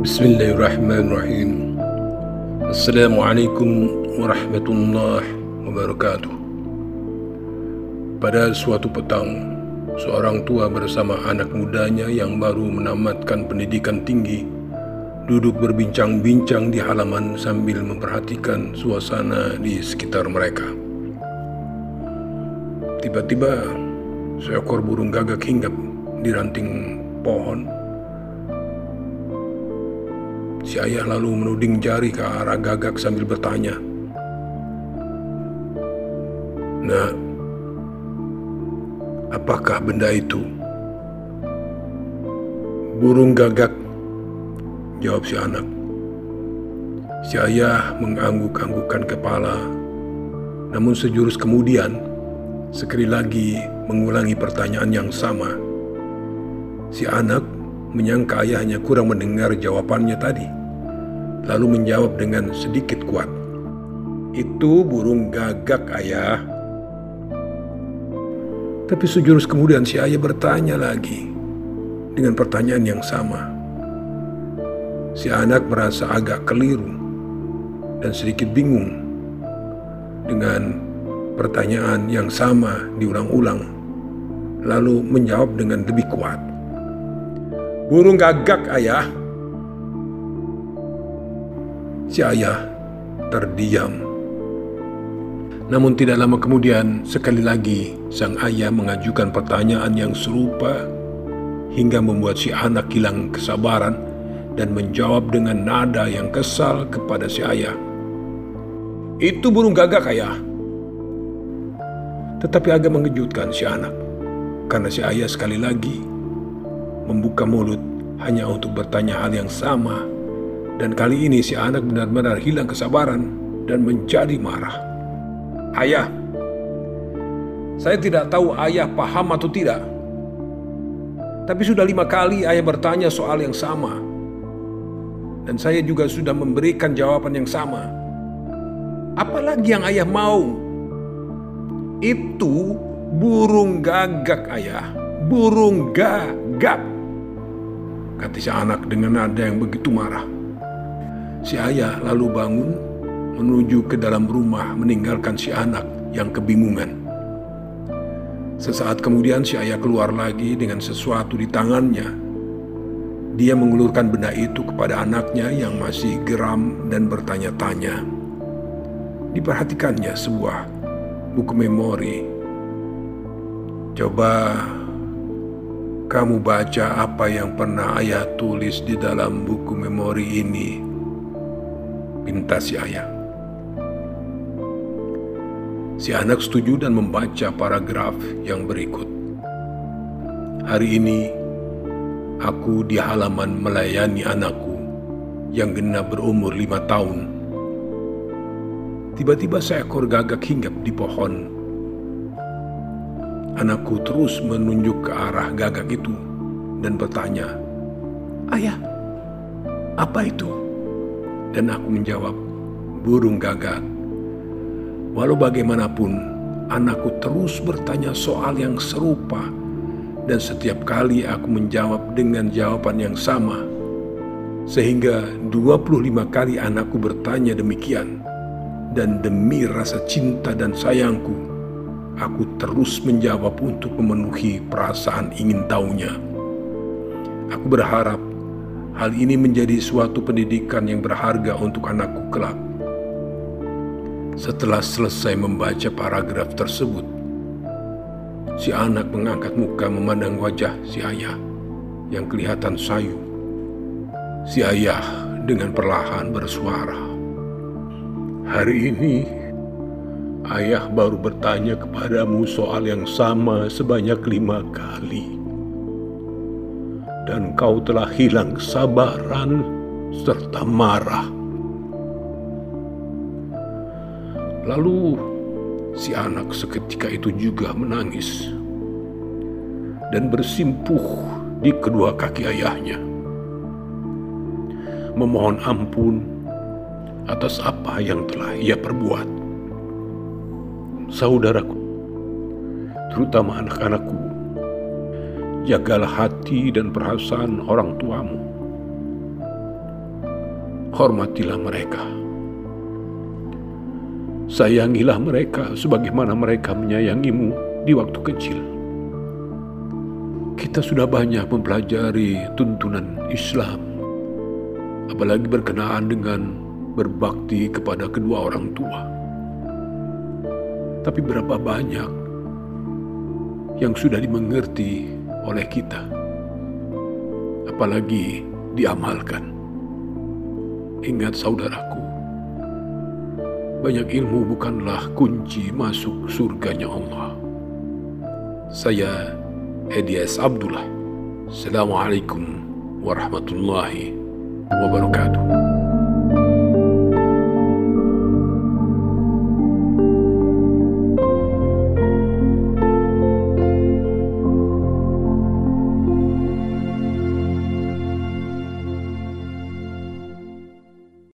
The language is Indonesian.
Bismillahirrahmanirrahim. Assalamualaikum warahmatullahi wabarakatuh. Pada suatu petang Seorang tua bersama anak mudanya yang baru menamatkan pendidikan tinggi Duduk berbincang-bincang di halaman sambil memperhatikan suasana di sekitar mereka. Tiba-tiba seekor burung gagak hinggap di ranting pohon Si ayah lalu menuding jari ke arah gagak sambil bertanya. Nah, apakah benda itu? Burung gagak, jawab si anak. Si ayah mengangguk-anggukkan kepala, namun sejurus kemudian, sekali lagi mengulangi pertanyaan yang sama. Si anak menyangka ayahnya kurang mendengar jawabannya tadi lalu menjawab dengan sedikit kuat. Itu burung gagak ayah. Tapi sejurus kemudian si ayah bertanya lagi dengan pertanyaan yang sama. Si anak merasa agak keliru dan sedikit bingung dengan pertanyaan yang sama diulang-ulang, lalu menjawab dengan lebih kuat. Burung gagak ayah. Si ayah terdiam. Namun tidak lama kemudian, sekali lagi sang ayah mengajukan pertanyaan yang serupa hingga membuat si anak hilang kesabaran dan menjawab dengan nada yang kesal kepada si ayah. Itu burung gagak ayah. Tetapi agak mengejutkan si anak karena si ayah sekali lagi membuka mulut hanya untuk bertanya hal yang sama dan kali ini si anak benar-benar hilang kesabaran dan menjadi marah. Ayah, saya tidak tahu ayah paham atau tidak. Tapi sudah lima kali ayah bertanya soal yang sama. Dan saya juga sudah memberikan jawaban yang sama. Apalagi yang ayah mau? Itu burung gagak ayah. Burung gagak. Kata si anak dengan nada yang begitu marah. Si ayah lalu bangun menuju ke dalam rumah meninggalkan si anak yang kebingungan. Sesaat kemudian si ayah keluar lagi dengan sesuatu di tangannya. Dia mengulurkan benda itu kepada anaknya yang masih geram dan bertanya-tanya. Diperhatikannya sebuah buku memori. Coba kamu baca apa yang pernah ayah tulis di dalam buku memori ini pinta si ayah. Si anak setuju dan membaca paragraf yang berikut. Hari ini, aku di halaman melayani anakku yang genap berumur lima tahun. Tiba-tiba seekor gagak hinggap di pohon. Anakku terus menunjuk ke arah gagak itu dan bertanya, Ayah, apa itu? Dan aku menjawab, burung gagak. Walau bagaimanapun, anakku terus bertanya soal yang serupa dan setiap kali aku menjawab dengan jawaban yang sama. Sehingga 25 kali anakku bertanya demikian. Dan demi rasa cinta dan sayangku, aku terus menjawab untuk memenuhi perasaan ingin tahunya. Aku berharap Hal ini menjadi suatu pendidikan yang berharga untuk anakku kelak. Setelah selesai membaca paragraf tersebut, si anak mengangkat muka memandang wajah si ayah yang kelihatan sayu. Si ayah dengan perlahan bersuara. Hari ini, ayah baru bertanya kepadamu soal yang sama sebanyak lima kali dan kau telah hilang kesabaran serta marah. Lalu si anak seketika itu juga menangis dan bersimpuh di kedua kaki ayahnya. Memohon ampun atas apa yang telah ia perbuat. Saudaraku, terutama anak-anakku, jagalah hati dan perasaan orang tuamu. hormatilah mereka. Sayangilah mereka sebagaimana mereka menyayangimu di waktu kecil. Kita sudah banyak mempelajari tuntunan Islam, apalagi berkenaan dengan berbakti kepada kedua orang tua. Tapi berapa banyak yang sudah dimengerti oleh kita, apalagi diamalkan. Ingat saudaraku, banyak ilmu bukanlah kunci masuk surganya Allah. Saya Edias Abdullah. Assalamualaikum warahmatullahi wabarakatuh.